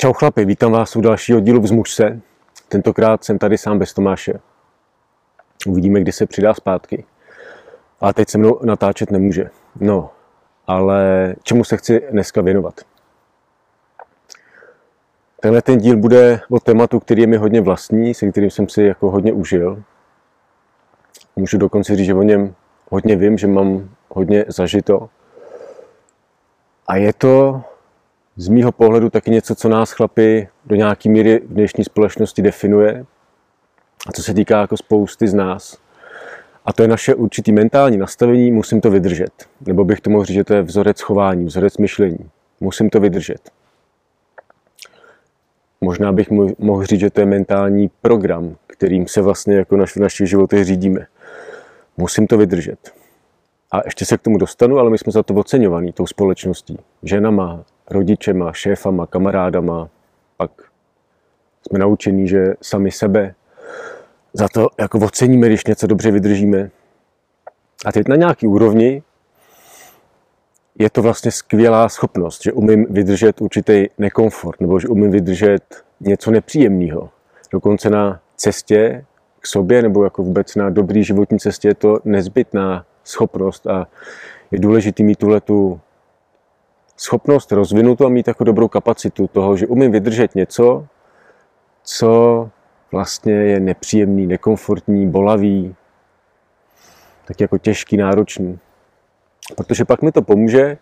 Čau chlapi, vítám vás u dalšího dílu Vzmuž se. Tentokrát jsem tady sám bez Tomáše. Uvidíme, kdy se přidá zpátky. A teď se mnou natáčet nemůže. No, ale čemu se chci dneska věnovat? Tenhle ten díl bude o tématu, který je mi hodně vlastní, se kterým jsem si jako hodně užil. Můžu dokonce říct, že o něm hodně vím, že mám hodně zažito. A je to z mýho pohledu taky něco, co nás chlapi do nějaké míry v dnešní společnosti definuje a co se týká jako spousty z nás. A to je naše určitý mentální nastavení, musím to vydržet. Nebo bych to mohl říct, že to je vzorec chování, vzorec myšlení. Musím to vydržet. Možná bych mohl říct, že to je mentální program, kterým se vlastně jako naš, v našich životech řídíme. Musím to vydržet. A ještě se k tomu dostanu, ale my jsme za to oceňovaní tou společností. Ženama, rodičema, šéfama, kamarádama, pak jsme naučení, že sami sebe za to jako oceníme, když něco dobře vydržíme. A teď na nějaký úrovni je to vlastně skvělá schopnost, že umím vydržet určitý nekomfort, nebo že umím vydržet něco nepříjemného. Dokonce na cestě k sobě, nebo jako vůbec na dobrý životní cestě je to nezbytná schopnost a je důležité mít tuhle tu schopnost rozvinutou a mít jako dobrou kapacitu toho, že umím vydržet něco, co vlastně je nepříjemný, nekomfortní, bolavý, tak jako těžký, náročný. Protože pak mi to pomůže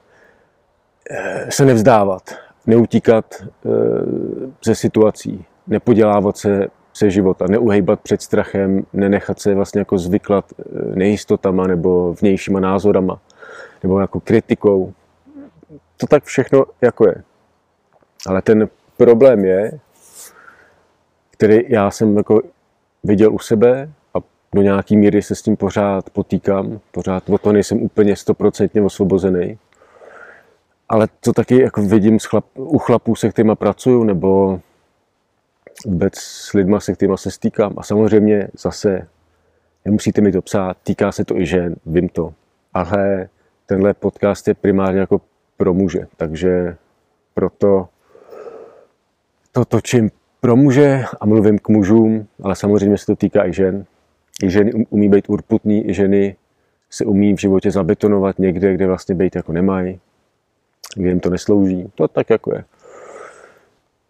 eh, se nevzdávat, neutíkat eh, ze situací, nepodělávat se se života, neuhejbat před strachem, nenechat se vlastně jako zvyklat eh, nejistotama nebo vnějšíma názorama, nebo jako kritikou, to tak všechno jako je. Ale ten problém je, který já jsem jako viděl u sebe a do nějaký míry se s tím pořád potýkám, pořád o to nejsem úplně stoprocentně osvobozený. Ale to taky jako vidím chlap, u chlapů, se kterými pracuju, nebo vůbec s lidmi, se kterými se stýkám. A samozřejmě zase nemusíte mi to psát, týká se to i žen, vím to. Ale tenhle podcast je primárně jako pro muže. Takže proto to točím pro muže a mluvím k mužům, ale samozřejmě se to týká i žen. I ženy um, umí být urputný, i ženy se umí v životě zabetonovat někde, kde vlastně být jako nemají, kde jim to neslouží. To tak jako je.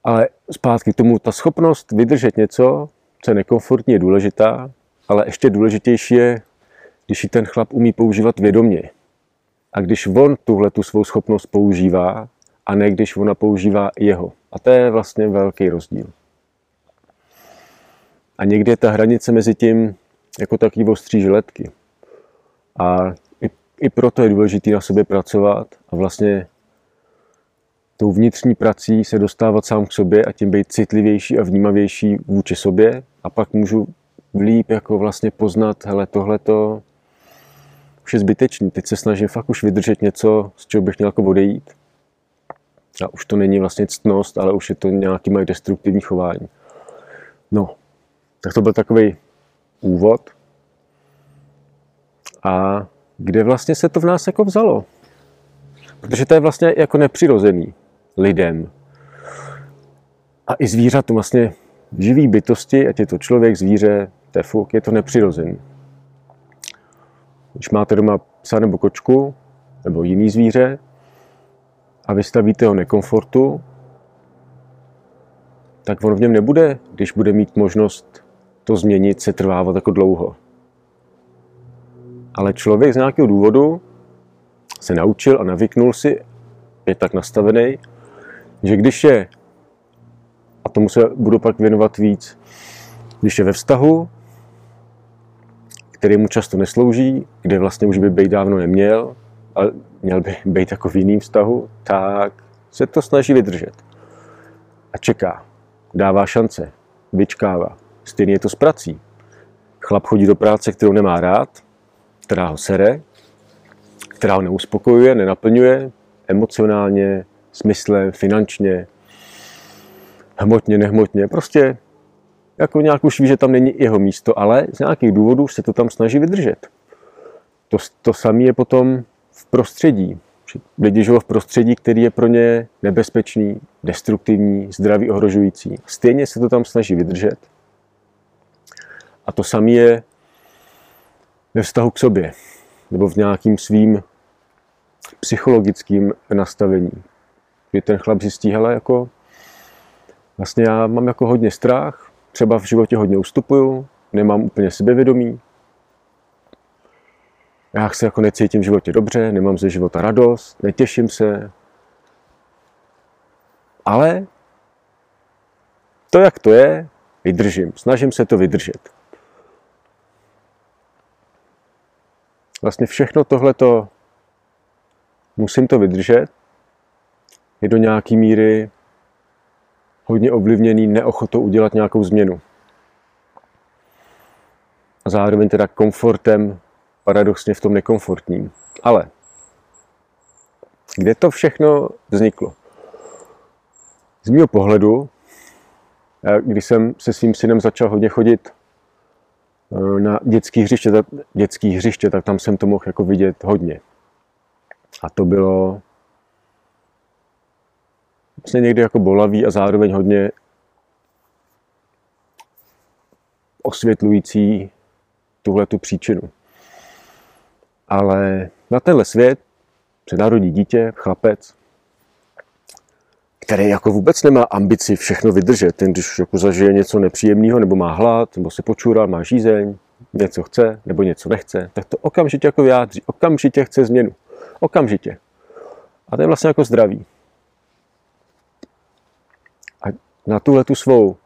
Ale zpátky k tomu, ta schopnost vydržet něco, co je nekomfortní, je důležitá, ale ještě důležitější je, když ji ten chlap umí používat vědomě. A když on tuhle tu svou schopnost používá, a ne když ona používá jeho. A to je vlastně velký rozdíl. A někdy je ta hranice mezi tím jako takový ostří žiletky. A i, i proto je důležité na sobě pracovat a vlastně tou vnitřní prací se dostávat sám k sobě a tím být citlivější a vnímavější vůči sobě a pak můžu líp jako vlastně poznat, hele, tohleto už je zbytečný. Teď se snažím fakt už vydržet něco, z čeho bych měl jako odejít. A už to není vlastně ctnost, ale už je to nějaký moje destruktivní chování. No, tak to byl takový úvod. A kde vlastně se to v nás jako vzalo? Protože to je vlastně jako nepřirozený lidem. A i zvířatům vlastně živý bytosti, ať je to člověk, zvíře, tefuk, je to nepřirozený. Když máte doma psa nebo kočku, nebo jiný zvíře, a vystavíte ho nekomfortu, tak on v něm nebude, když bude mít možnost to změnit, se trvávat jako dlouho. Ale člověk z nějakého důvodu se naučil a navyknul si, je tak nastavený, že když je, a tomu se budu pak věnovat víc, když je ve vztahu, který mu často neslouží, kde vlastně už by být dávno neměl, ale měl by být jako v jiném vztahu, tak se to snaží vydržet. A čeká. Dává šance. Vyčkává. Stejně je to s prací. Chlap chodí do práce, kterou nemá rád, která ho sere, která ho neuspokojuje, nenaplňuje emocionálně, smyslem, finančně, hmotně, nehmotně. Prostě jako nějak už ví, že tam není jeho místo, ale z nějakých důvodů se to tam snaží vydržet. To, to samé je potom v prostředí. Lidi žijou v prostředí, který je pro ně nebezpečný, destruktivní, zdraví ohrožující. Stejně se to tam snaží vydržet. A to samé je ve vztahu k sobě, nebo v nějakým svým psychologickým nastavení. Kdy ten chlap zjistí, hele, jako vlastně já mám jako hodně strach, třeba v životě hodně ustupuju, nemám úplně sebevědomí, já se jako necítím v životě dobře, nemám ze života radost, netěším se. Ale to, jak to je, vydržím. Snažím se to vydržet. Vlastně všechno tohleto musím to vydržet, je do nějaký míry hodně ovlivněný neochotou udělat nějakou změnu. A zároveň teda komfortem paradoxně v tom nekomfortním. Ale kde to všechno vzniklo? Z mého pohledu, když jsem se svým synem začal hodně chodit eh, na dětský hřiště, dětský hřiště, tak tam jsem to mohl jako vidět hodně. A to bylo vlastně někdy jako bolavý a zároveň hodně osvětlující tuhle tu příčinu. Ale na tenhle svět se narodí dítě, chlapec, který jako vůbec nemá ambici všechno vydržet. Ten, když jako zažije něco nepříjemného, nebo má hlad, nebo se počůral, má žízeň, něco chce, nebo něco nechce, tak to okamžitě jako vyjádří. Okamžitě chce změnu. Okamžitě. A to je vlastně jako zdraví. A na tuhle tu svou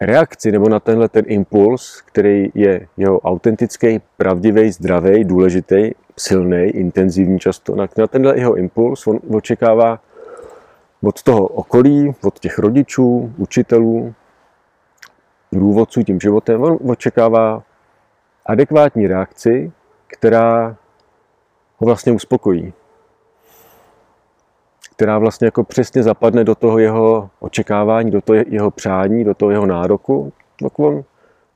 reakci nebo na tenhle ten impuls, který je jeho autentický, pravdivý, zdravý, důležitý, silný, intenzivní často, na, tenhle jeho impuls on očekává od toho okolí, od těch rodičů, učitelů, průvodců tím životem, on očekává adekvátní reakci, která ho vlastně uspokojí která vlastně jako přesně zapadne do toho jeho očekávání, do toho jeho přání, do toho jeho nároku, tak on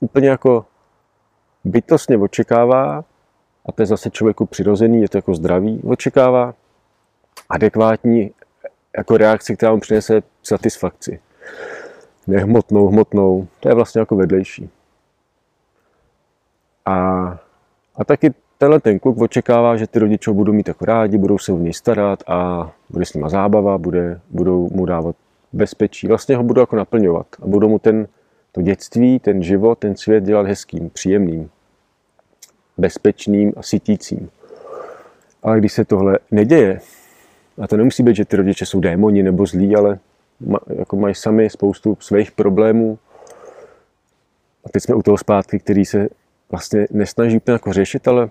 úplně jako bytostně očekává, a to je zase člověku přirozený, je to jako zdravý, očekává adekvátní jako reakci, která mu přinese satisfakci. Nehmotnou, hmotnou, to je vlastně jako vedlejší. A, a taky tenhle ten kluk očekává, že ty rodiče budou mít jako rádi, budou se o něj starat a bude s nima zábava, bude, budou mu dávat bezpečí. Vlastně ho budou jako naplňovat a budou mu ten, to dětství, ten život, ten svět dělat hezkým, příjemným, bezpečným a sytícím. Ale když se tohle neděje, a to nemusí být, že ty rodiče jsou démoni nebo zlí, ale jako mají sami spoustu svých problémů. A teď jsme u toho zpátky, který se vlastně nesnaží úplně jako řešit, ale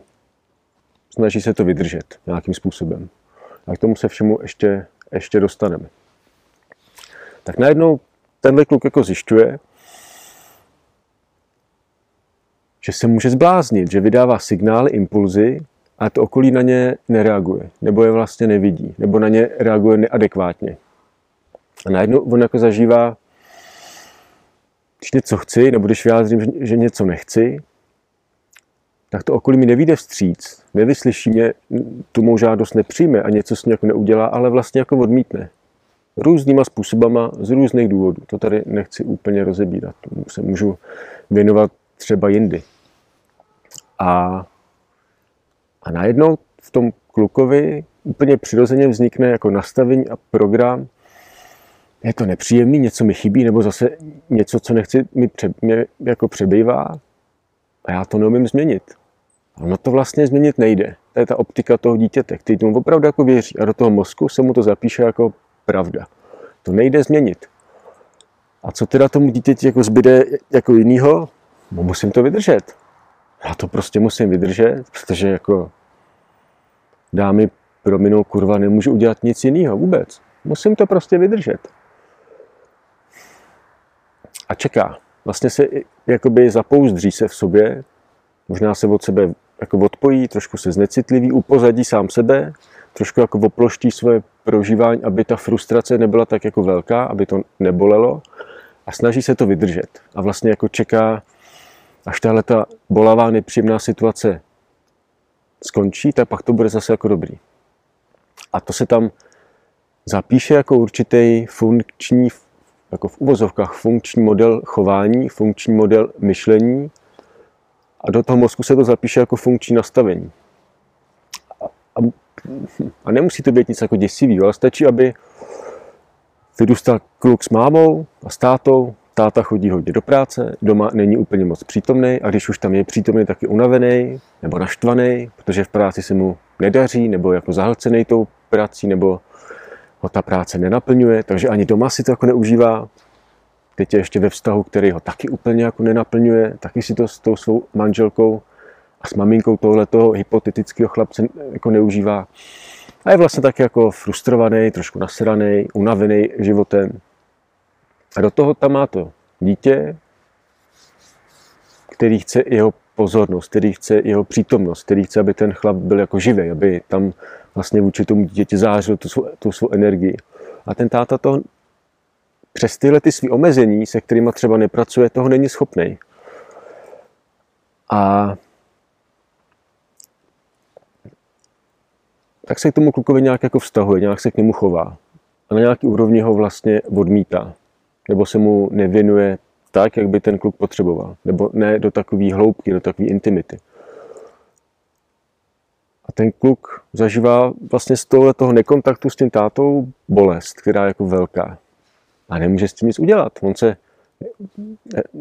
snaží se to vydržet nějakým způsobem. A k tomu se všemu ještě, ještě dostaneme. Tak najednou tenhle kluk jako zjišťuje, že se může zbláznit, že vydává signály, impulzy a to okolí na ně nereaguje, nebo je vlastně nevidí, nebo na ně reaguje neadekvátně. A najednou on jako zažívá, když něco chci, nebo když vyjádřím, že něco nechci, tak to okolí mi nevíde vstříc, nevyslyší mě, tu mou žádost nepřijme a něco s ní jako neudělá, ale vlastně jako odmítne. Různýma způsobama, z různých důvodů. To tady nechci úplně rozebírat. Tomu se můžu věnovat třeba jindy. A, a najednou v tom klukovi úplně přirozeně vznikne jako nastavení a program, je to nepříjemný, něco mi chybí, nebo zase něco, co nechci, mi pře, mě jako přebývá a já to neumím změnit. Ono to vlastně změnit nejde. To je ta optika toho dítěte, který tomu opravdu jako věří. A do toho mozku se mu to zapíše jako pravda. To nejde změnit. A co teda tomu dítěti jako zbyde jako jinýho? No musím to vydržet. Já to prostě musím vydržet, protože jako dámy prominou, kurva, nemůžu udělat nic jiného vůbec. Musím to prostě vydržet. A čeká. Vlastně se jakoby zapouzdří se v sobě, možná se od sebe jako odpojí, trošku se znecitliví, upozadí sám sebe, trošku jako oploští svoje prožívání, aby ta frustrace nebyla tak jako velká, aby to nebolelo a snaží se to vydržet. A vlastně jako čeká, až tahle ta bolavá, nepříjemná situace skončí, tak pak to bude zase jako dobrý. A to se tam zapíše jako určitý funkční, jako v uvozovkách funkční model chování, funkční model myšlení a do toho mozku se to zapíše jako funkční nastavení. A, a, nemusí to být nic jako děsivý, ale stačí, aby vyrůstal kluk s mámou a s tátou, táta chodí hodně do práce, doma není úplně moc přítomný a když už tam je přítomný, tak je unavený nebo naštvaný, protože v práci se mu nedaří nebo jako zahlcený tou prací nebo ho ta práce nenaplňuje, takže ani doma si to jako neužívá. Teď je ještě ve vztahu, který ho taky úplně jako nenaplňuje, taky si to s tou svou manželkou a s maminkou tohletoho hypotetického chlapce jako neužívá. A je vlastně tak jako frustrovaný, trošku nasraný, unavený životem. A do toho tam má to dítě, který chce jeho pozornost, který chce jeho přítomnost, který chce, aby ten chlap byl jako živý, aby tam vlastně vůči tomu dítěti zářil tu, svou, tu svou energii. A ten táta to přes tyhle ty svý omezení, se kterými třeba nepracuje, toho není schopný. A tak se k tomu klukovi nějak jako vztahuje, nějak se k němu chová. A na nějaký úrovni ho vlastně odmítá. Nebo se mu nevěnuje tak, jak by ten kluk potřeboval. Nebo ne do takové hloubky, do takové intimity. A ten kluk zažívá vlastně z tohle toho nekontaktu s tím tátou bolest, která je jako velká. A nemůže s tím nic udělat. On se,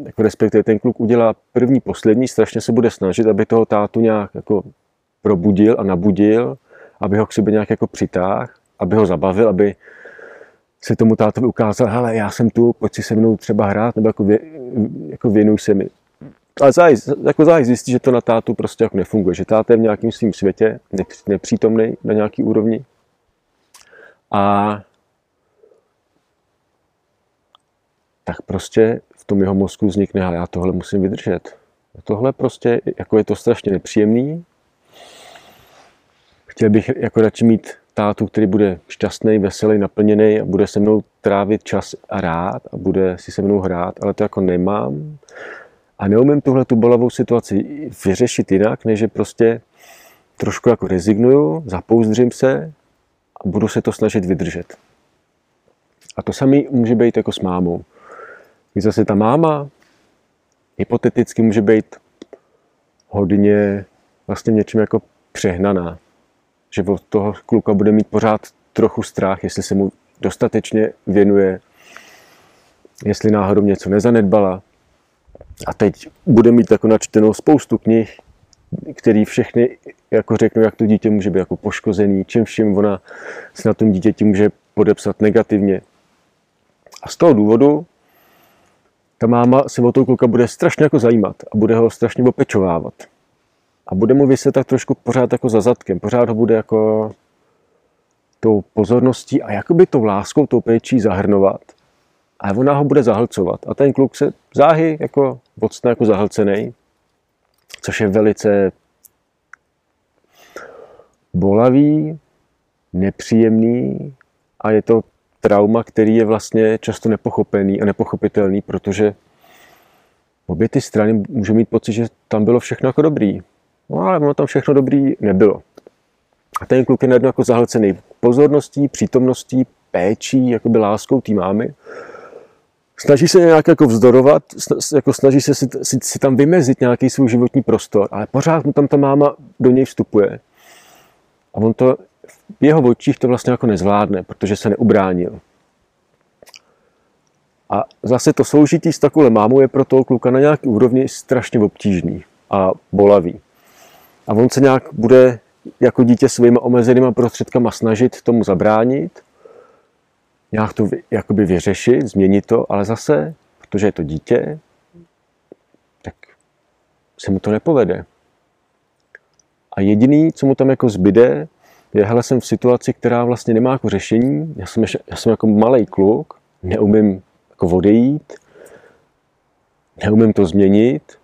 jako respektive ten kluk udělá první, poslední, strašně se bude snažit, aby toho tátu nějak jako probudil a nabudil, aby ho k sobě nějak jako přitáhl, aby ho zabavil, aby se tomu tátovi ukázal, hele, já jsem tu, pojď si se mnou třeba hrát, nebo jako, vě, jako věnuj se mi. Ale záhy, jako záhy zjistí, že to na tátu prostě jako nefunguje, že táta je v nějakém svým světě, nepřítomný na nějaký úrovni. A tak prostě v tom jeho mozku vznikne, a já tohle musím vydržet. Tohle prostě, jako je to strašně nepříjemný. Chtěl bych jako radši mít tátu, který bude šťastný, veselý, naplněný a bude se mnou trávit čas a rád a bude si se mnou hrát, ale to jako nemám. A neumím tuhle tu bolavou situaci vyřešit jinak, než že prostě trošku jako rezignuju, zapouzdřím se a budu se to snažit vydržet. A to samý může být jako s mámou. Když zase ta máma hypoteticky může být hodně vlastně něčím jako přehnaná že od toho kluka bude mít pořád trochu strach, jestli se mu dostatečně věnuje, jestli náhodou něco nezanedbala. A teď bude mít jako načtenou spoustu knih, který všechny jako řeknou, jak to dítě může být jako poškozený, čím vším ona se na tom dítěti může podepsat negativně. A z toho důvodu ta máma se o toho kluka bude strašně jako zajímat a bude ho strašně opečovávat a bude mu vyset tak trošku pořád jako za zadkem, pořád ho bude jako tou pozorností a jakoby tou láskou, tou péčí zahrnovat. A ona ho bude zahlcovat. A ten kluk se záhy jako odstane jako zahlcený, což je velice bolavý, nepříjemný a je to trauma, který je vlastně často nepochopený a nepochopitelný, protože obě ty strany můžou mít pocit, že tam bylo všechno jako dobrý. No ale ono tam všechno dobrý nebylo. A ten kluk je najednou jako zahlcený pozorností, přítomností, péčí, jakoby láskou té mámy. Snaží se nějak jako vzdorovat, jako snaží se si, si, si tam vymezit nějaký svůj životní prostor, ale pořád mu tam ta máma do něj vstupuje. A on to v jeho očích to vlastně jako nezvládne, protože se neubránil. A zase to soužití s takovou mámou je pro toho kluka na nějaký úrovni strašně obtížný a bolavý. A on se nějak bude jako dítě svými omezenými prostředkama snažit tomu zabránit, nějak to jakoby vyřešit, změnit to, ale zase, protože je to dítě, tak se mu to nepovede. A jediný, co mu tam jako zbyde, je, hele, jsem v situaci, která vlastně nemá jako řešení, já jsem, já jsem jako malý kluk, neumím jako odejít, neumím to změnit,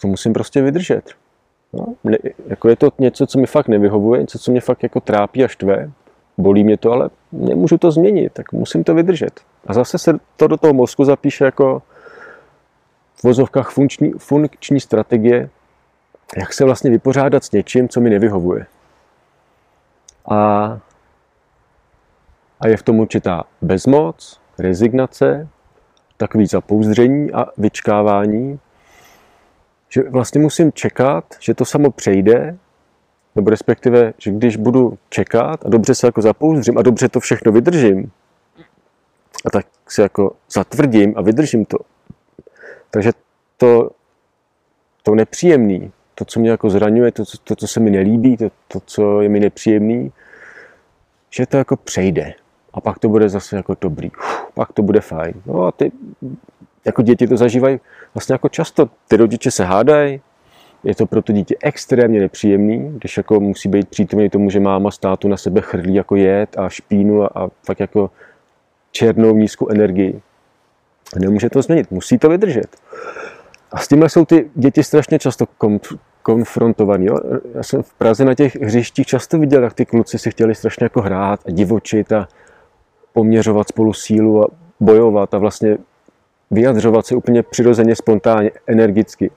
to musím prostě vydržet. No, ne, jako je to něco, co mi fakt nevyhovuje, něco, co mě fakt jako trápí a štve, bolí mě to, ale nemůžu to změnit, tak musím to vydržet. A zase se to do toho mozku zapíše jako v vozovkách funkční, funkční strategie, jak se vlastně vypořádat s něčím, co mi nevyhovuje. A, a je v tom určitá bezmoc, rezignace, takový zapouzdření a vyčkávání, že vlastně musím čekat, že to samo přejde, nebo respektive, že když budu čekat a dobře se jako zapouzdřím a dobře to všechno vydržím, a tak se jako zatvrdím a vydržím to. Takže to, to nepříjemný, to, co mě jako zraňuje, to, to, co se mi nelíbí, to, to, co je mi nepříjemný, že to jako přejde. A pak to bude zase jako dobrý. Uf, pak to bude fajn. No a ty, jako děti to zažívají vlastně jako často. Ty rodiče se hádají, je to pro to dítě extrémně nepříjemný, když jako musí být přítomný tomu, že máma státu na sebe chrlí jako jed a špínu a, a fakt jako černou nízkou energii. Nemůže to změnit, musí to vydržet. A s tímhle jsou ty děti strašně často konf- konfrontovaný. Jo? Já jsem v Praze na těch hřištích často viděl, jak ty kluci si chtěli strašně jako hrát a divočit a poměřovat spolu sílu a bojovat a vlastně vyjadřovat se úplně přirozeně, spontánně, energicky.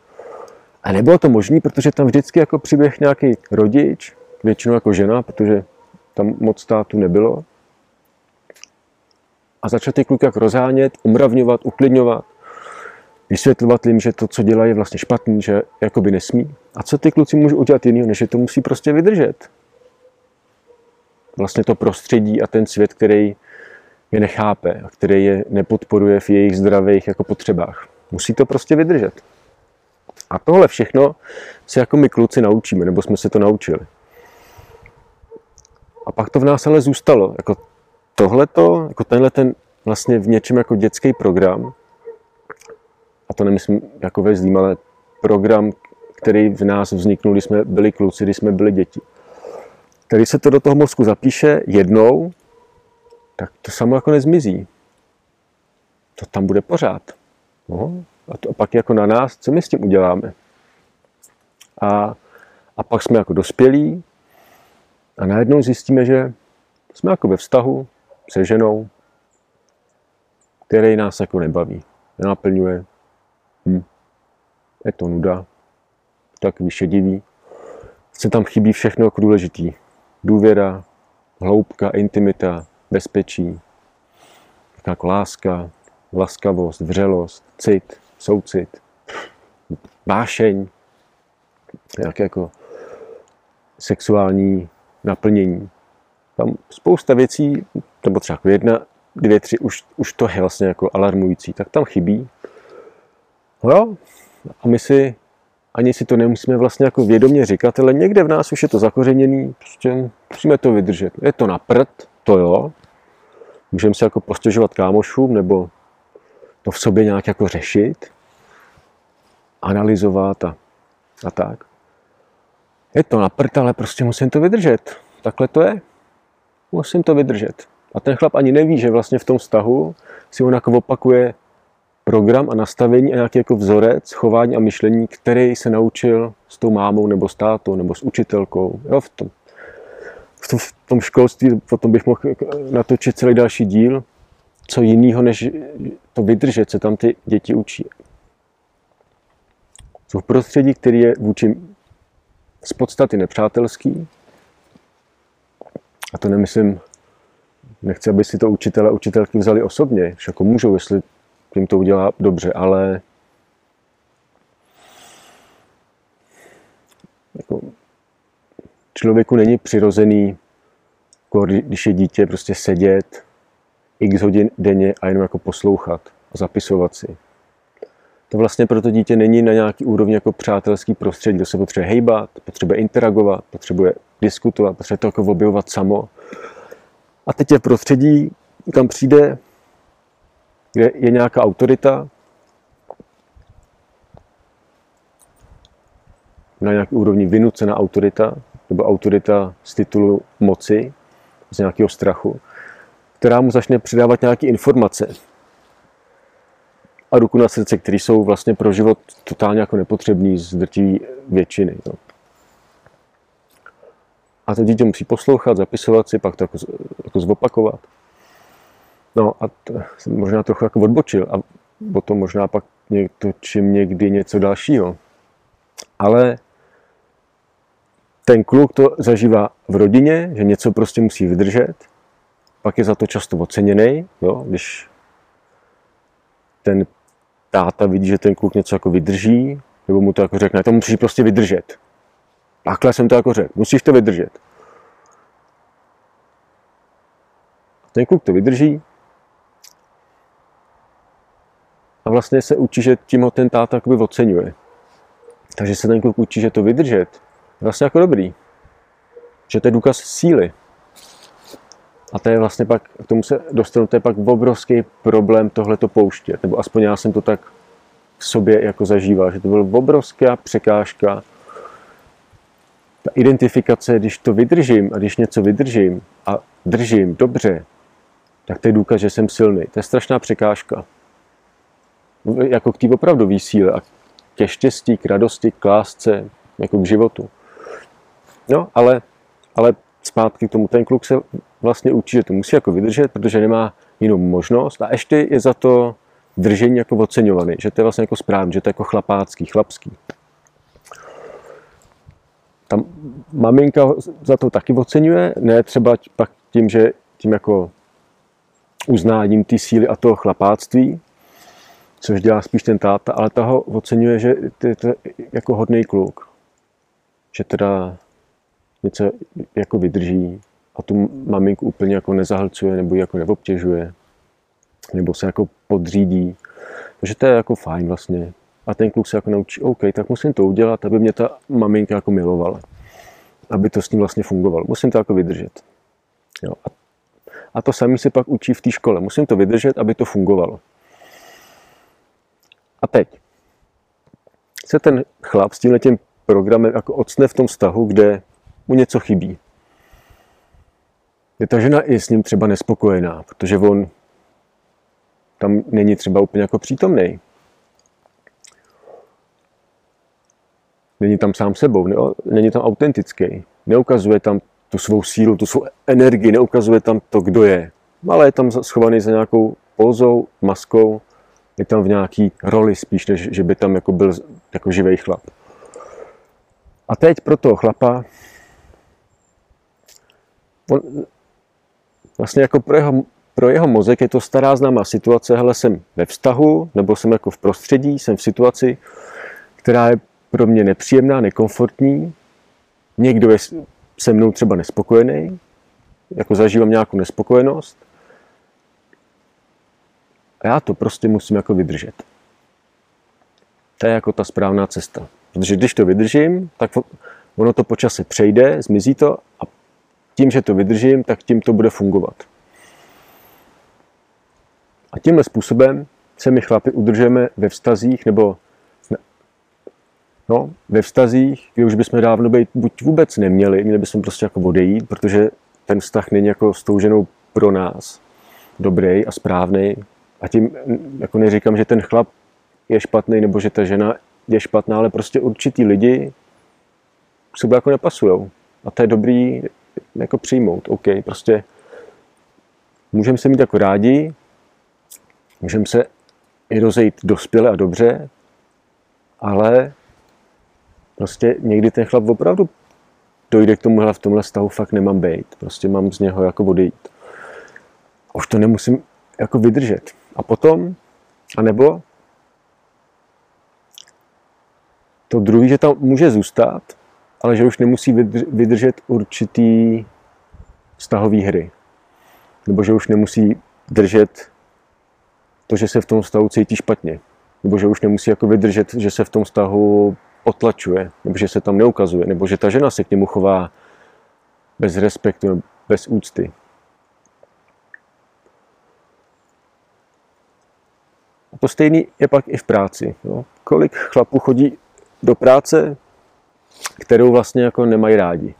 A nebylo to možné, protože tam vždycky jako přiběh nějaký rodič, většinou jako žena, protože tam moc státu nebylo. A začal ty kluky jako rozhánět, umravňovat, uklidňovat, vysvětlovat jim, že to, co dělají, je vlastně špatný, že jakoby nesmí. A co ty kluci můžou udělat jiného, než že to musí prostě vydržet. Vlastně to prostředí a ten svět, který je nechápe a který je nepodporuje v jejich zdravých jako potřebách. Musí to prostě vydržet. A tohle všechno si jako my kluci naučíme, nebo jsme se to naučili. A pak to v nás ale zůstalo. Jako tohleto, jako tenhle ten vlastně v něčem jako dětský program, a to nemyslím jako ve zlým, ale program, který v nás vzniknul, když jsme byli kluci, když jsme byli děti. Když se to do toho mozku zapíše jednou, tak to samo jako nezmizí. To tam bude pořád. No, a, to, a pak jako na nás, co my s tím uděláme. A, a pak jsme jako dospělí a najednou zjistíme, že jsme jako ve vztahu se ženou, který nás jako nebaví, nenaplňuje. Hm. Je to nuda, tak vyšedivý. Se tam chybí všechno jako důležitý. Důvěra, hloubka, intimita, bezpečí, jako láska, laskavost, vřelost, cit, soucit, vášeň, nějaké jako sexuální naplnění. Tam spousta věcí, nebo třeba jako jedna, dvě, tři, už, už to je vlastně jako alarmující, tak tam chybí. No jo, a my si ani si to nemusíme vlastně jako vědomě říkat, ale někde v nás už je to zakořeněný, prostě musíme to vydržet. Je to na prd, to jo, můžeme se jako postěžovat kámošům nebo to v sobě nějak jako řešit, analyzovat a, a tak. Je to na prd, ale prostě musím to vydržet. Takhle to je. Musím to vydržet. A ten chlap ani neví, že vlastně v tom vztahu si on jako opakuje program a nastavení a nějaký jako vzorec chování a myšlení, který se naučil s tou mámou nebo s tátou nebo s učitelkou. Jo, v, tom, v, tom, v tom školství potom bych mohl natočit celý další díl, co jiného, než to vydržet, co tam ty děti učí. Jsou v prostředí, který je vůči z podstaty nepřátelský. A to nemyslím, nechci, aby si to učitele a učitelky vzali osobně, že jako můžou, jestli jim to udělá dobře, ale jako člověku není přirozený, jako když je dítě, prostě sedět x hodin denně a jenom jako poslouchat a zapisovat si. To vlastně pro to dítě není na nějaký úrovni jako přátelský prostředí, kde se potřebuje hejbat, potřebuje interagovat, potřebuje diskutovat, potřebuje to jako objevovat samo. A teď je prostředí, tam přijde kde je nějaká autorita, na nějaké úrovni vynucená autorita, nebo autorita z titulu moci, z nějakého strachu, která mu začne přidávat nějaké informace a ruku na srdce, které jsou vlastně pro život totálně jako nepotřebný z drtivé většiny. No. A to dítě musí poslouchat, zapisovat si, pak to jako, jako zopakovat. No a jsem možná trochu jako odbočil a o tom možná pak točím někdy něco dalšího. Ale ten kluk to zažívá v rodině, že něco prostě musí vydržet, pak je za to často oceněný, jo, když ten táta vidí, že ten kluk něco jako vydrží, nebo mu to jako řekne, to musíš prostě vydržet. Takhle jsem to jako řekl, musíš to vydržet. Ten kluk to vydrží a vlastně se učí, že tím ho ten táta jakoby oceňuje. Takže se ten kluk učí, že to vydržet vlastně jako dobrý. Že to je důkaz síly. A to je vlastně pak, k tomu se dostanu, to je pak obrovský problém tohle to pouštět. Nebo aspoň já jsem to tak v sobě jako zažíval, že to byl obrovská překážka. Ta identifikace, když to vydržím a když něco vydržím a držím dobře, tak to je důkaz, že jsem silný. To je strašná překážka. Jako k té opravdové síle a ke štěstí, k radosti, k lásce, jako k životu. No, ale, ale zpátky k tomu, ten kluk se vlastně učí, že to musí jako vydržet, protože nemá jinou možnost a ještě je za to držení jako oceňovaný, že to je vlastně jako správný, že to je jako chlapácký, chlapský. Tam maminka za to taky oceňuje, ne třeba pak tím, že tím jako uznáním té síly a toho chlapáctví, což dělá spíš ten táta, ale ta ho oceňuje, že je to jako hodný kluk. Že teda něco jako vydrží a tu maminku úplně jako nezahlcuje nebo ji jako neobtěžuje nebo se jako podřídí. Takže to je jako fajn vlastně. A ten kluk se jako naučí, OK, tak musím to udělat, aby mě ta maminka jako milovala. Aby to s ním vlastně fungovalo. Musím to jako vydržet. Jo. A, to samý se pak učí v té škole. Musím to vydržet, aby to fungovalo. A teď se ten chlap s tímhle tím programem jako ocne v tom vztahu, kde mu něco chybí. Je ta žena i s ním třeba nespokojená, protože on tam není třeba úplně jako přítomný. Není tam sám sebou, ne, není tam autentický. Neukazuje tam tu svou sílu, tu svou energii, neukazuje tam to, kdo je. Ale je tam schovaný za nějakou pozou, maskou, je tam v nějaký roli spíš, než že by tam jako byl jako živý chlap. A teď pro toho chlapa on, vlastně jako pro jeho, pro jeho mozek je to stará známá situace, hele, jsem ve vztahu, nebo jsem jako v prostředí, jsem v situaci, která je pro mě nepříjemná, nekomfortní, někdo je se mnou třeba nespokojený, jako zažívám nějakou nespokojenost, a já to prostě musím jako vydržet. To je jako ta správná cesta. Protože když to vydržím, tak ono to po čase přejde, zmizí to a tím, že to vydržím, tak tím to bude fungovat. A tímhle způsobem se my chlapi udržujeme ve vztazích nebo no, ve vztazích, kde už bychom dávno být buď vůbec neměli, měli bychom prostě jako odejít, protože ten vztah není jako s tou ženou pro nás dobrý a správný. A tím jako neříkám, že ten chlap je špatný nebo že ta žena je špatná, ale prostě určitý lidi sebe jako nepasujou. A to je dobrý jako přijmout. OK, prostě můžeme se mít jako rádi, můžeme se i rozejít dospěle a dobře, ale prostě někdy ten chlap opravdu dojde k tomu, v tomhle stavu fakt nemám být. Prostě mám z něho jako odejít. Už to nemusím jako vydržet. A potom, anebo to druhý, že tam může zůstat, ale že už nemusí vydržet určitý vztahový hry. Nebo že už nemusí držet to, že se v tom vztahu cítí špatně. Nebo že už nemusí jako vydržet, že se v tom vztahu potlačuje, nebo že se tam neukazuje, nebo že ta žena se k němu chová bez respektu, bez úcty. A to stejný je pak i v práci. Jo. Kolik chlapů chodí do práce, kterou vlastně jako nemají rádi.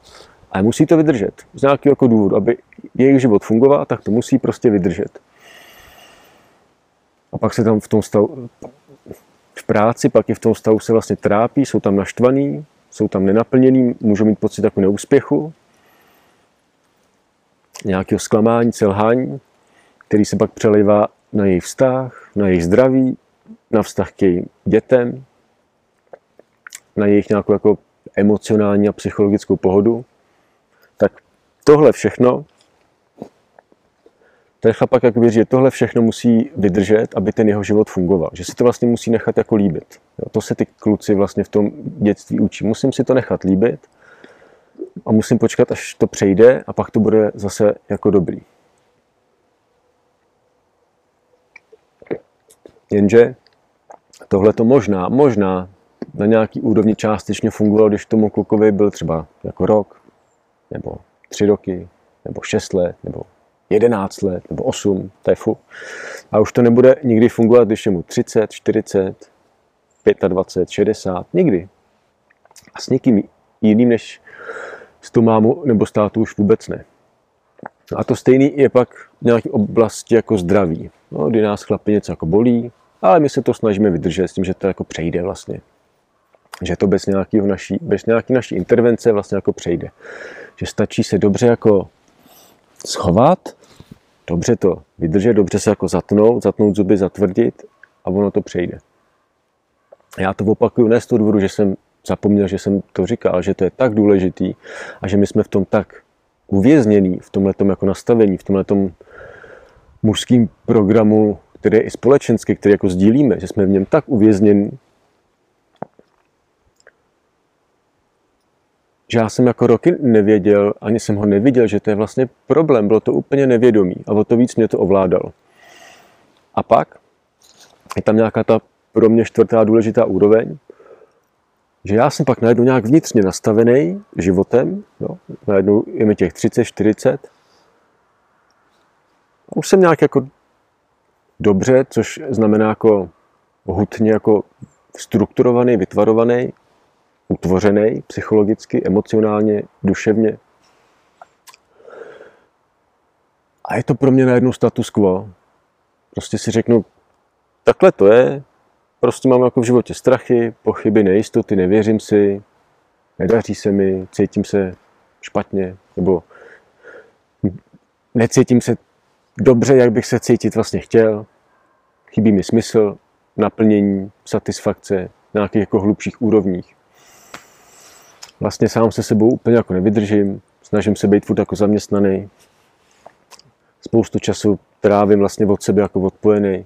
A musí to vydržet. Z nějakého jako důvodu. Aby jejich život fungoval, tak to musí prostě vydržet. A pak se tam v tom stavu, v práci, pak i v tom stavu se vlastně trápí, jsou tam naštvaný, jsou tam nenaplněný, můžou mít pocit jako neúspěchu, nějakého zklamání, selhání, který se pak přelivá na jejich vztah, na jejich zdraví, na vztah k jejich dětem, na jejich nějakou jako emocionální a psychologickou pohodu, tak tohle všechno, ten chlapak jak věří, že tohle všechno musí vydržet, aby ten jeho život fungoval. Že si to vlastně musí nechat jako líbit. Jo, to se ty kluci vlastně v tom dětství učí. Musím si to nechat líbit a musím počkat, až to přejde a pak to bude zase jako dobrý. Jenže tohle to možná, možná na nějaký úrovni částečně fungovalo, když tomu klukovi byl třeba jako rok, nebo tři roky, nebo šest let, nebo jedenáct let, nebo osm, to je fu. A už to nebude nikdy fungovat, když je mu 30, 40, 25, 60, nikdy. A s někým jiným než s tou mámou nebo státu už vůbec ne. A to stejný je pak v nějaké oblasti jako zdraví, no, kdy nás chlapi něco jako bolí, ale my se to snažíme vydržet s tím, že to jako přejde vlastně. Že to bez, nějakého naší, bez nějaké naší intervence vlastně jako přejde. Že stačí se dobře jako schovat, dobře to vydržet, dobře se jako zatnout, zatnout zuby, zatvrdit a ono to přejde. Já to opakuju ne z toho důvodu, že jsem zapomněl, že jsem to říkal, že to je tak důležitý a že my jsme v tom tak uvěznění, v tomhle jako nastavení, v tomhle mužském programu který je i společenský, který jako sdílíme, že jsme v něm tak uvězněni, že já jsem jako roky nevěděl, ani jsem ho neviděl, že to je vlastně problém, bylo to úplně nevědomí a o to víc mě to ovládalo. A pak je tam nějaká ta pro mě čtvrtá důležitá úroveň, že já jsem pak najednou nějak vnitřně nastavený životem, jo, najednou je mi těch 30, 40, a už jsem nějak jako dobře, což znamená jako hutně jako strukturovaný, vytvarovaný, utvořený psychologicky, emocionálně, duševně. A je to pro mě najednou status quo. Prostě si řeknu, takhle to je, prostě mám jako v životě strachy, pochyby, nejistoty, nevěřím si, nedaří se mi, cítím se špatně, nebo necítím se dobře, jak bych se cítit vlastně chtěl. Chybí mi smysl, naplnění, satisfakce na nějakých jako hlubších úrovních. Vlastně sám se sebou úplně jako nevydržím, snažím se být furt jako zaměstnaný. Spoustu času trávím vlastně od sebe jako odpojený.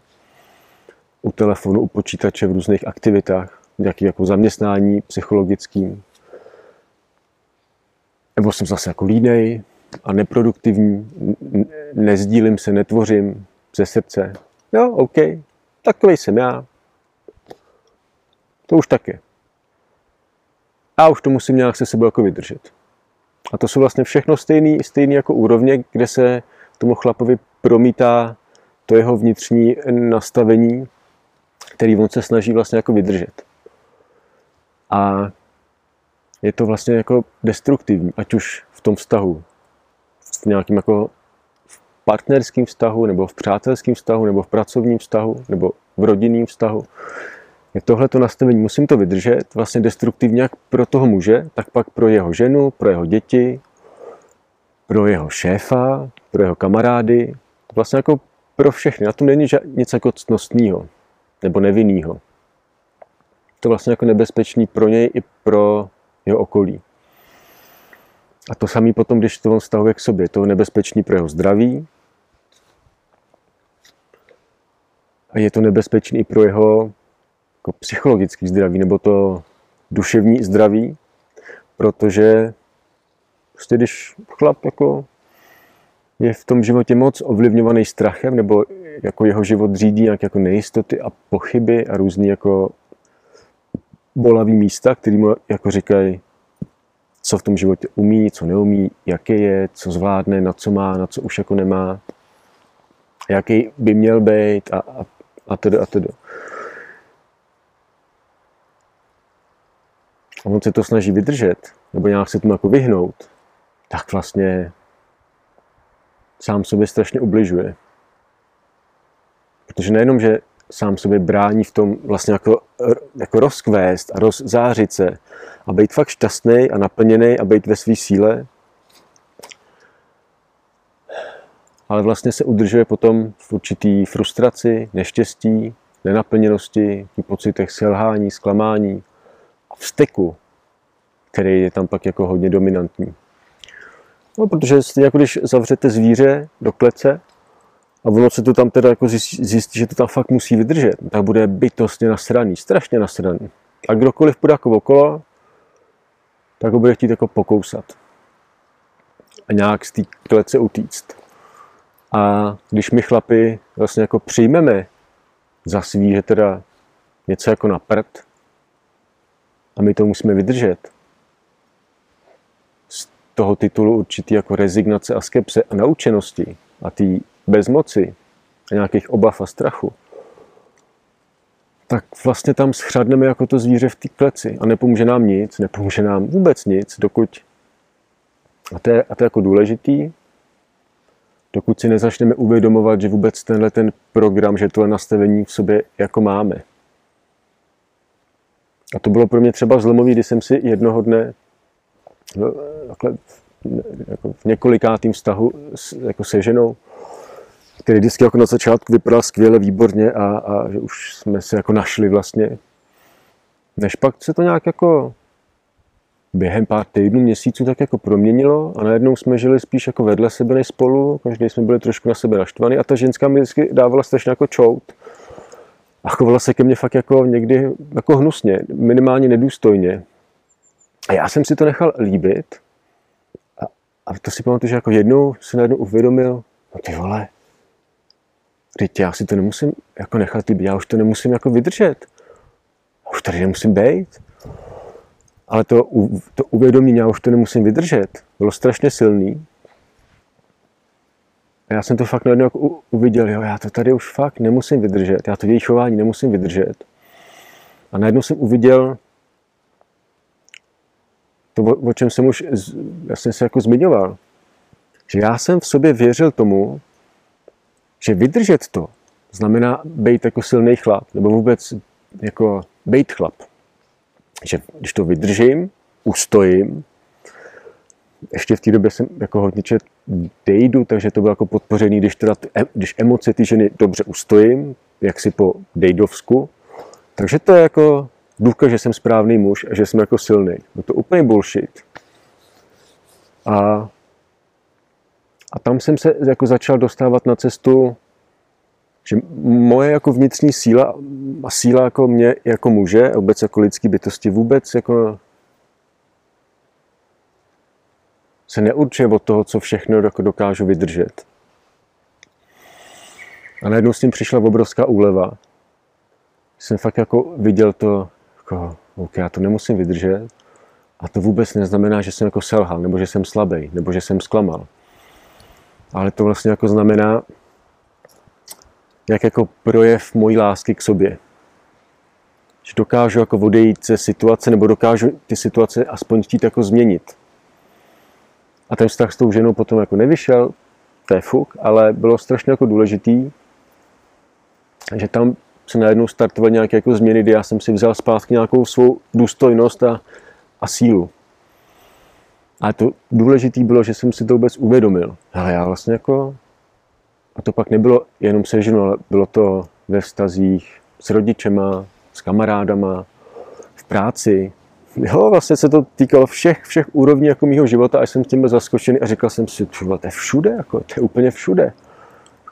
U telefonu, u počítače, v různých aktivitách, nějaký jako zaměstnání psychologickým. Nebo jsem zase jako línej, a neproduktivní, nezdílím se, netvořím ze srdce. Jo, OK, takový jsem já. To už taky. A už to musím nějak se sebou jako vydržet. A to jsou vlastně všechno stejný, stejný jako úrovně, kde se tomu chlapovi promítá to jeho vnitřní nastavení, který on se snaží vlastně jako vydržet. A je to vlastně jako destruktivní, ať už v tom vztahu v nějakým jako v partnerském vztahu, nebo v přátelském vztahu, nebo v pracovním vztahu, nebo v rodinném vztahu. Je tohle to nastavení, musím to vydržet, vlastně destruktivně jak pro toho muže, tak pak pro jeho ženu, pro jeho děti, pro jeho šéfa, pro jeho kamarády, vlastně jako pro všechny. Na tom není nic jako ctnostního nebo nevinného. To vlastně jako nebezpečný pro něj i pro jeho okolí. A to samý potom, když to on vztahuje k sobě, to je nebezpečný pro jeho zdraví. A je to nebezpečný i pro jeho jako psychologický zdraví, nebo to duševní zdraví, protože prostě když chlap jako je v tom životě moc ovlivňovaný strachem, nebo jako jeho život řídí nějaké jako nejistoty a pochyby a různý jako bolavý místa, který mu jako říkají, co v tom životě umí, co neumí, jaký je, co zvládne, na co má, na co už jako nemá, jaký by měl být a, a, a tedy a tedy. A on se to snaží vydržet, nebo nějak se tomu jako vyhnout, tak vlastně sám sobě strašně ubližuje. Protože nejenom, že sám sobě brání v tom vlastně jako, jako rozkvést a rozzářit se a být fakt šťastný a naplněný a být ve své síle, ale vlastně se udržuje potom v určitý frustraci, neštěstí, nenaplněnosti, v pocitech selhání, zklamání vzteku, který je tam pak jako hodně dominantní. No, protože jako když zavřete zvíře do klece a ono se to tam teda jako zjistí, že to tam fakt musí vydržet, tak bude bytostně nasraný, strašně nasraný. A kdokoliv půjde jako okolo, tak ho bude chtít jako pokousat. A nějak z té klece utíct. A když my chlapi vlastně jako přijmeme za svý, že teda něco jako na prd a my to musíme vydržet, z toho titulu určitý jako rezignace a skepse a naučenosti a té bezmoci a nějakých obav a strachu, tak vlastně tam schřadneme jako to zvíře v té kleci. A nepomůže nám nic, nepomůže nám vůbec nic, dokud, a to je, a to je jako důležitý, dokud si nezačneme uvědomovat, že vůbec tenhle ten program, že tohle nastavení v sobě jako máme. A to bylo pro mě třeba zlomový, kdy jsem si jednoho dne no, takhle, jako v několikátým vztahu jako se ženou který vždycky jako na začátku vypadal skvěle, výborně a, a že už jsme se jako našli vlastně. Než pak se to nějak jako během pár týdnů, měsíců tak jako proměnilo a najednou jsme žili spíš jako vedle sebe než spolu, každý jsme byli trošku na sebe naštvaný a ta ženská mi vždycky dávala strašně jako čout a chovala se ke mně fakt jako někdy jako hnusně, minimálně nedůstojně. A já jsem si to nechal líbit a, a to si pamatuju, že jako jednou se najednou uvědomil, no ty vole, Teď já si to nemusím jako nechat líbit, já už to nemusím jako vydržet. Už tady nemusím být. Ale to, to uvědomění, já už to nemusím vydržet, bylo strašně silný. A já jsem to fakt najednou jako uviděl, jo, já to tady už fakt nemusím vydržet, já to její chování nemusím vydržet. A najednou jsem uviděl to, o čem jsem už, já jsem se jako zmiňoval, že já jsem v sobě věřil tomu, že vydržet to znamená být jako silný chlap, nebo vůbec jako být chlap. Že když to vydržím, ustojím, ještě v té době jsem jako hodně čet dejdu, takže to bylo jako podpořený, když, teda, když emoce ty ženy dobře ustojím, jak si po dejdovsku, takže to je jako důkaz, že jsem správný muž a že jsem jako silný. No to úplně bullshit. A a tam jsem se jako začal dostávat na cestu, že moje jako vnitřní síla a síla jako mě jako muže, vůbec jako lidský bytosti vůbec jako se neurčuje od toho, co všechno dokážu vydržet. A najednou s tím přišla obrovská úleva. Jsem fakt jako viděl to, jako, OK, já to nemusím vydržet. A to vůbec neznamená, že jsem jako selhal, nebo že jsem slabý, nebo že jsem zklamal ale to vlastně jako znamená jak jako projev mojí lásky k sobě. Že dokážu jako odejít ze situace, nebo dokážu ty situace aspoň chtít jako změnit. A ten vztah s tou ženou potom jako nevyšel, to je fuk, ale bylo strašně jako důležitý, že tam se najednou startovaly nějaké jako změny, kdy já jsem si vzal zpátky nějakou svou důstojnost a, a sílu. A to důležité bylo, že jsem si to vůbec uvědomil. Ale já vlastně jako... A to pak nebylo jenom se ženou, ale bylo to ve vztazích s rodičema, s kamarádama, v práci. Jo, vlastně se to týkalo všech, všech úrovní jako mýho života a jsem tím byl zaskočený a říkal jsem si, to je všude, jako, to je úplně všude.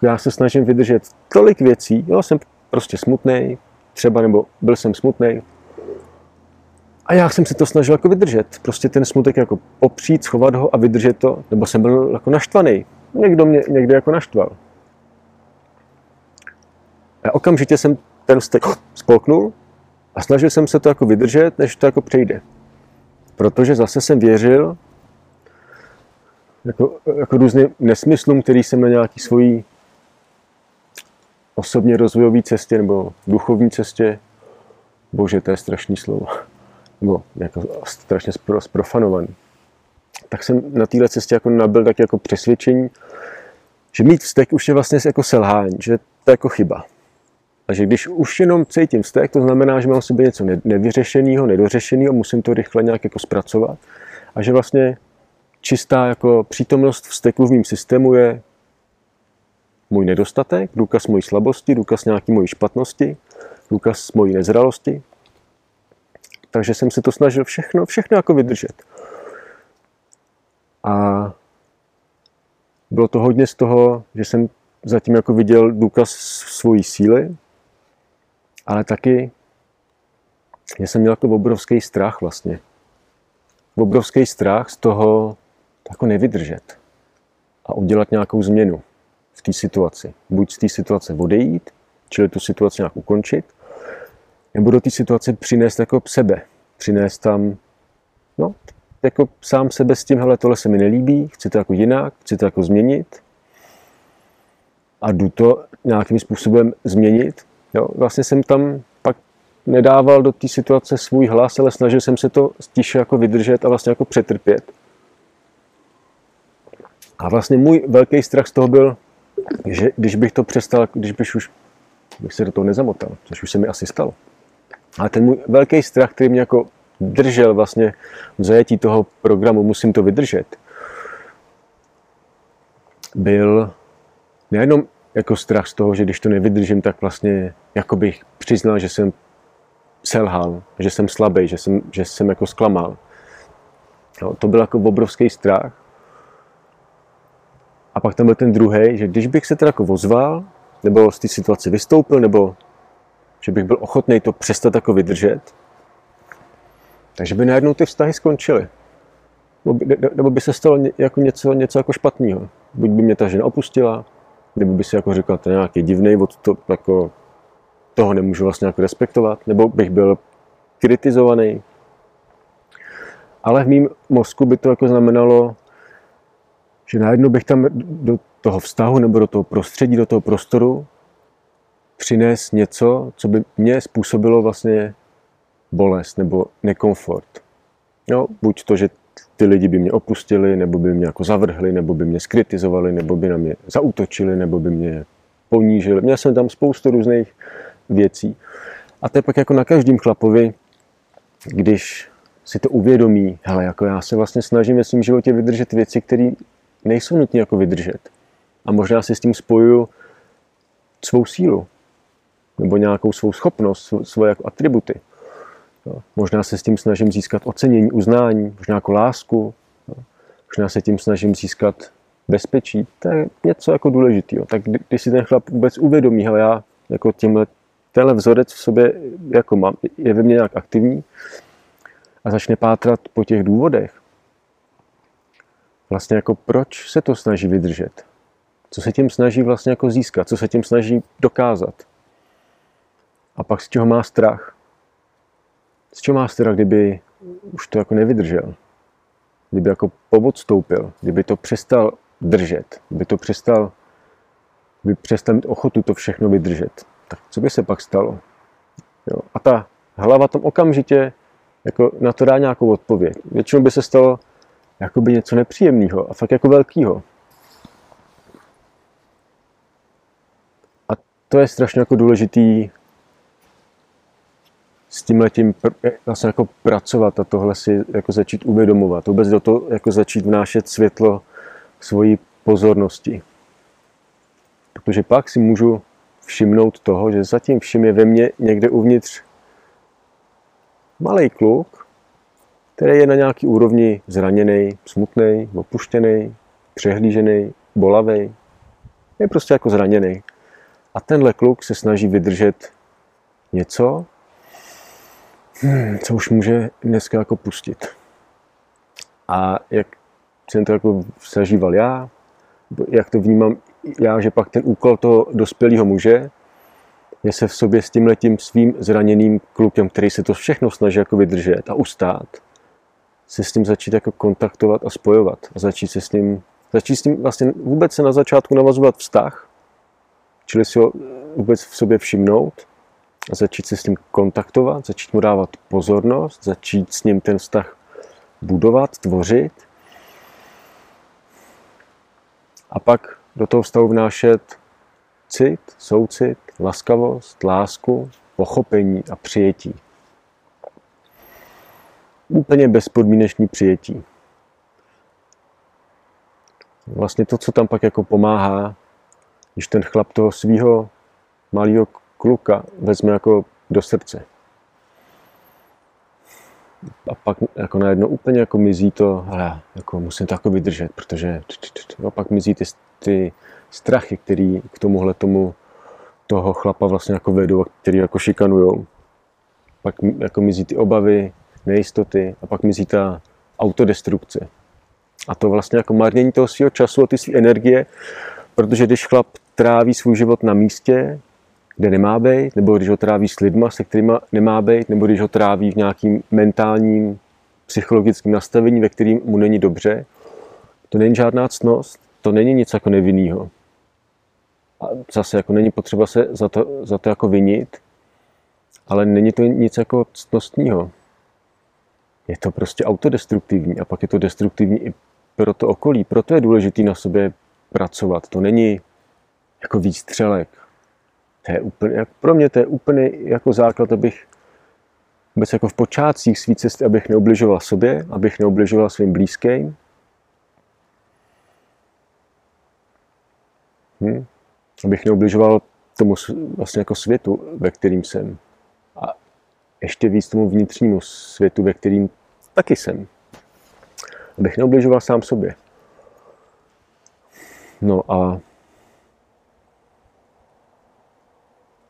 Já se snažím vydržet tolik věcí, jo, jsem prostě smutný, třeba, nebo byl jsem smutný, a já jsem se to snažil jako vydržet. Prostě ten smutek jako opřít, schovat ho a vydržet to. Nebo jsem byl jako naštvaný. Někdo mě někde jako naštval. A okamžitě jsem ten vztek spolknul a snažil jsem se to jako vydržet, než to jako přejde. Protože zase jsem věřil jako, jako různým nesmyslům, který jsem na nějaký svojí osobně rozvojové cestě nebo duchovní cestě, bože, to je strašný slovo, nebo jako strašně sprofanovaný. Tak jsem na téhle cestě jako nabil tak jako přesvědčení, že mít vztek už je vlastně jako selhání, že to je jako chyba. A že když už jenom cítím vztek, to znamená, že mám v sobě něco nevyřešeného, nedořešeného, musím to rychle nějak jako zpracovat. A že vlastně čistá jako přítomnost vzteku v mém systému je můj nedostatek, důkaz mojí slabosti, důkaz nějaký mojí špatnosti, důkaz mojí nezralosti, takže jsem se to snažil všechno, všechno jako vydržet. A bylo to hodně z toho, že jsem zatím jako viděl důkaz svojí síly, ale taky, že jsem měl jako obrovský strach vlastně. Obrovský strach z toho jako nevydržet a udělat nějakou změnu v té situaci. Buď z té situace odejít, čili tu situaci nějak ukončit, nebo do té situace přinést jako sebe. Přinést tam, no, jako sám sebe s tím, hele, tohle se mi nelíbí, chci to jako jinak, chci to jako změnit a jdu to nějakým způsobem změnit. Jo, vlastně jsem tam pak nedával do té situace svůj hlas, ale snažil jsem se to tiše jako vydržet a vlastně jako přetrpět. A vlastně můj velký strach z toho byl, že když bych to přestal, když bych už bych se do toho nezamotal, což už se mi asi stalo. Ale ten můj velký strach, který mě jako držel vlastně v zajetí toho programu, musím to vydržet, byl nejenom jako strach z toho, že když to nevydržím, tak vlastně jako bych přiznal, že jsem selhal, že jsem slabý, že jsem, že jsem jako zklamal. No, to byl jako obrovský strach. A pak tam byl ten druhý, že když bych se teda jako ozval, nebo z té situace vystoupil, nebo že bych byl ochotný to přestat jako vydržet, takže by najednou ty vztahy skončily. Nebo by se stalo jako něco, něco jako špatného. Buď by mě ta žena opustila, nebo by si jako říkal, to je nějaký divný, od to, jako, toho nemůžu vlastně jako respektovat, nebo bych byl kritizovaný. Ale v mém mozku by to jako znamenalo, že najednou bych tam do toho vztahu nebo do toho prostředí, do toho prostoru přines něco, co by mě způsobilo vlastně bolest nebo nekomfort. No, buď to, že ty lidi by mě opustili, nebo by mě jako zavrhli, nebo by mě skritizovali, nebo by na mě zautočili, nebo by mě ponížili. Měl jsem tam spoustu různých věcí. A to je pak jako na každém chlapovi, když si to uvědomí, hele, jako já se vlastně snažím ve svém životě vydržet věci, které nejsou nutné jako vydržet. A možná si s tím spojuju svou sílu, nebo nějakou svou schopnost, svoje jako atributy. Jo. Možná se s tím snažím získat ocenění, uznání, možná jako lásku. Jo. Možná se tím snažím získat bezpečí. To je něco jako důležitého. Tak když si ten chlap vůbec uvědomí, hele, já jako tímhle, tenhle vzorec v sobě jako mám, je ve mně nějak aktivní a začne pátrat po těch důvodech, vlastně jako proč se to snaží vydržet, co se tím snaží vlastně jako získat, co se tím snaží dokázat. A pak z čeho má strach. Z čeho má strach, kdyby už to jako nevydržel? Kdyby jako povodstoupil, kdyby to přestal držet, kdyby to přestal, kdyby přestal mít ochotu to všechno vydržet. Tak co by se pak stalo? Jo. A ta hlava tam okamžitě jako na to dá nějakou odpověď. Většinou by se stalo jakoby něco nepříjemného a fakt jako velkého. A to je strašně jako důležitý s tím letím vlastně jako pracovat a tohle si jako začít uvědomovat. Vůbec do toho jako začít vnášet světlo svojí pozornosti. Protože pak si můžu všimnout toho, že zatím všim je ve mně někde uvnitř malý kluk, který je na nějaký úrovni zraněný, smutný, opuštěný, přehlížený, bolavý. Je prostě jako zraněný. A tenhle kluk se snaží vydržet něco, hmm, co už může dneska jako pustit. A jak jsem to jako zažíval já, jak to vnímám já, že pak ten úkol toho dospělého muže je se v sobě s tím letím svým zraněným klukem, který se to všechno snaží jako vydržet a ustát, se s tím začít jako kontaktovat a spojovat a začít se s ním, začít s tím vlastně vůbec se na začátku navazovat vztah, čili si ho vůbec v sobě všimnout začít se s ním kontaktovat, začít mu dávat pozornost, začít s ním ten vztah budovat, tvořit a pak do toho vztahu vnášet cit, soucit, laskavost, lásku, pochopení a přijetí. Úplně bezpodmínečný přijetí. Vlastně to, co tam pak jako pomáhá, když ten chlap toho svého malého kluka vezme jako do srdce. a pak jako najednou úplně jako mizí to, hele, jako musím to jako vydržet, protože no, pak mizí ty, ty strachy, který k tomuhle tomu toho chlapa vlastně jako vedou, který jako šikanujou. Pak jako mizí ty obavy, nejistoty a pak mizí ta autodestrukce. A to vlastně jako marnění toho svého času a ty své energie, protože když chlap tráví svůj život na místě, kde nemá být, nebo když ho tráví s lidma, se kterými nemá být, nebo když ho tráví v nějakým mentálním, psychologickým nastavení, ve kterým mu není dobře, to není žádná ctnost, to není nic jako nevinnýho. A zase jako není potřeba se za to, za to jako vinit, ale není to nic jako ctnostního. Je to prostě autodestruktivní a pak je to destruktivní i pro to okolí. Proto je důležité na sobě pracovat. To není jako výstřelek. To je úplně, pro mě to je úplně jako základ, abych vůbec jako v počátcích své cesty, abych neobližoval sobě, abych neobližoval svým blízkým. Hm? Abych neobližoval tomu vlastně jako světu, ve kterým jsem. A ještě víc tomu vnitřnímu světu, ve kterým taky jsem. Abych neobližoval sám sobě. No a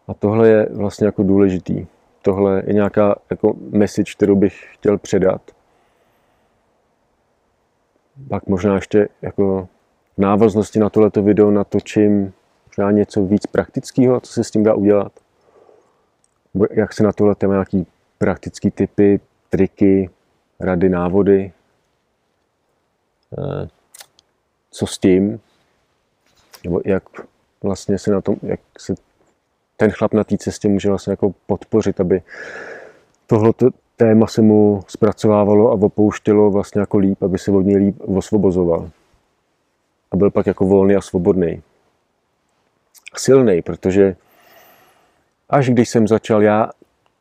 A tohle je vlastně jako důležitý. Tohle je nějaká jako message, kterou bych chtěl předat. Pak možná ještě jako v návaznosti na tohleto video natočím možná něco víc praktického, co se s tím dá udělat. Jak se na tohle téma nějaký praktické typy, triky, rady, návody. Eh, co s tím? Nebo jak vlastně se na tom, jak se ten chlap na té cestě může vlastně jako podpořit, aby tohle téma se mu zpracovávalo a opouštělo vlastně jako líp, aby se od něj líp osvobozoval. A byl pak jako volný a svobodný. Silný, protože až když jsem začal já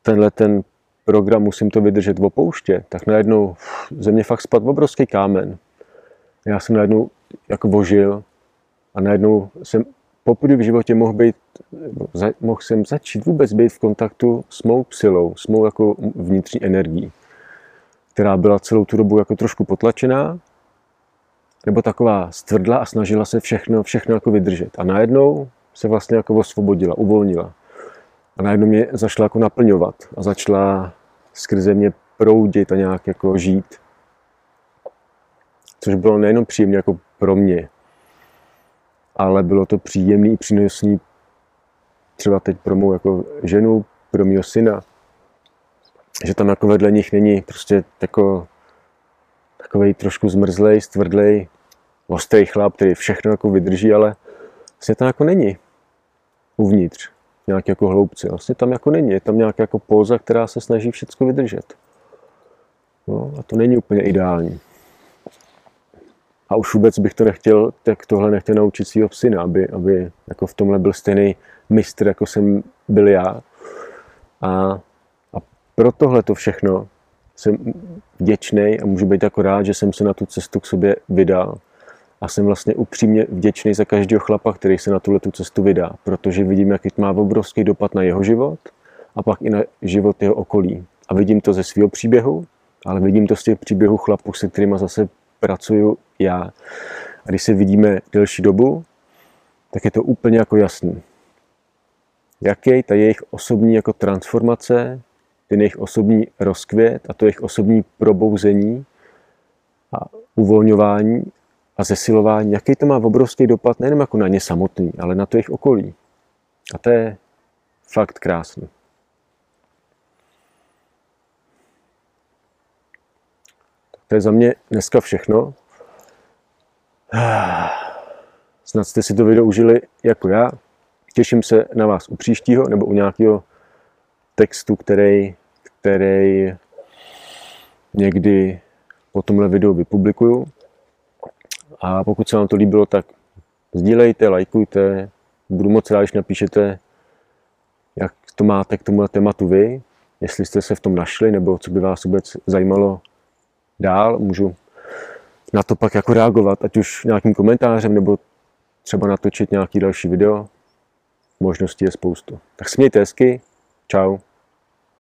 tenhle ten program musím to vydržet v opouště, tak najednou ze mě fakt spadl obrovský kámen. Já jsem najednou jako vožil a najednou jsem poprvé v životě mohl, být, mohl jsem začít vůbec být v kontaktu s mou silou, s mou jako vnitřní energií, která byla celou tu dobu jako trošku potlačená, nebo taková stvrdla a snažila se všechno, všechno jako vydržet. A najednou se vlastně jako osvobodila, uvolnila. A najednou mě začala jako naplňovat a začala skrze mě proudit a nějak jako žít. Což bylo nejenom příjemně jako pro mě, ale bylo to příjemný, přínosný třeba teď pro mou jako ženu, pro mého syna, že tam jako vedle nich není prostě jako takový trošku zmrzlej, stvrdlej, ostrý chlap, který všechno jako vydrží, ale vlastně tam jako není uvnitř nějaký jako hloubci. Vlastně tam jako není. Je tam nějaká jako póza, která se snaží všechno vydržet. No, a to není úplně ideální. A už vůbec bych to nechtěl, tak tohle nechtěl naučit svého syna, aby, aby jako v tomhle byl stejný mistr, jako jsem byl já. A, a pro tohle to všechno jsem vděčný a můžu být jako rád, že jsem se na tu cestu k sobě vydal. A jsem vlastně upřímně vděčný za každého chlapa, který se na tuhle tu cestu vydá, protože vidím, jaký má obrovský dopad na jeho život a pak i na život jeho okolí. A vidím to ze svého příběhu, ale vidím to z těch příběhů chlapů, se kterými zase pracuju já. A když se vidíme delší dobu, tak je to úplně jako jasný. Jaký ta jejich osobní jako transformace, ten jejich osobní rozkvět a to jejich osobní probouzení a uvolňování a zesilování, jaký to má obrovský dopad nejen jako na ně samotný, ale na to jejich okolí. A to je fakt krásný. To je za mě dneska všechno. Snad jste si to video užili jako já. Těším se na vás u příštího nebo u nějakého textu, který, který někdy po tomhle videu vypublikuju. A pokud se vám to líbilo, tak sdílejte, lajkujte. Budu moc rád, když napíšete, jak to máte k tomuhle tématu vy, jestli jste se v tom našli, nebo co by vás vůbec zajímalo dál. Můžu na to pak jako reagovat, ať už nějakým komentářem, nebo třeba natočit nějaký další video. Možností je spoustu. Tak smějte hezky. Čau.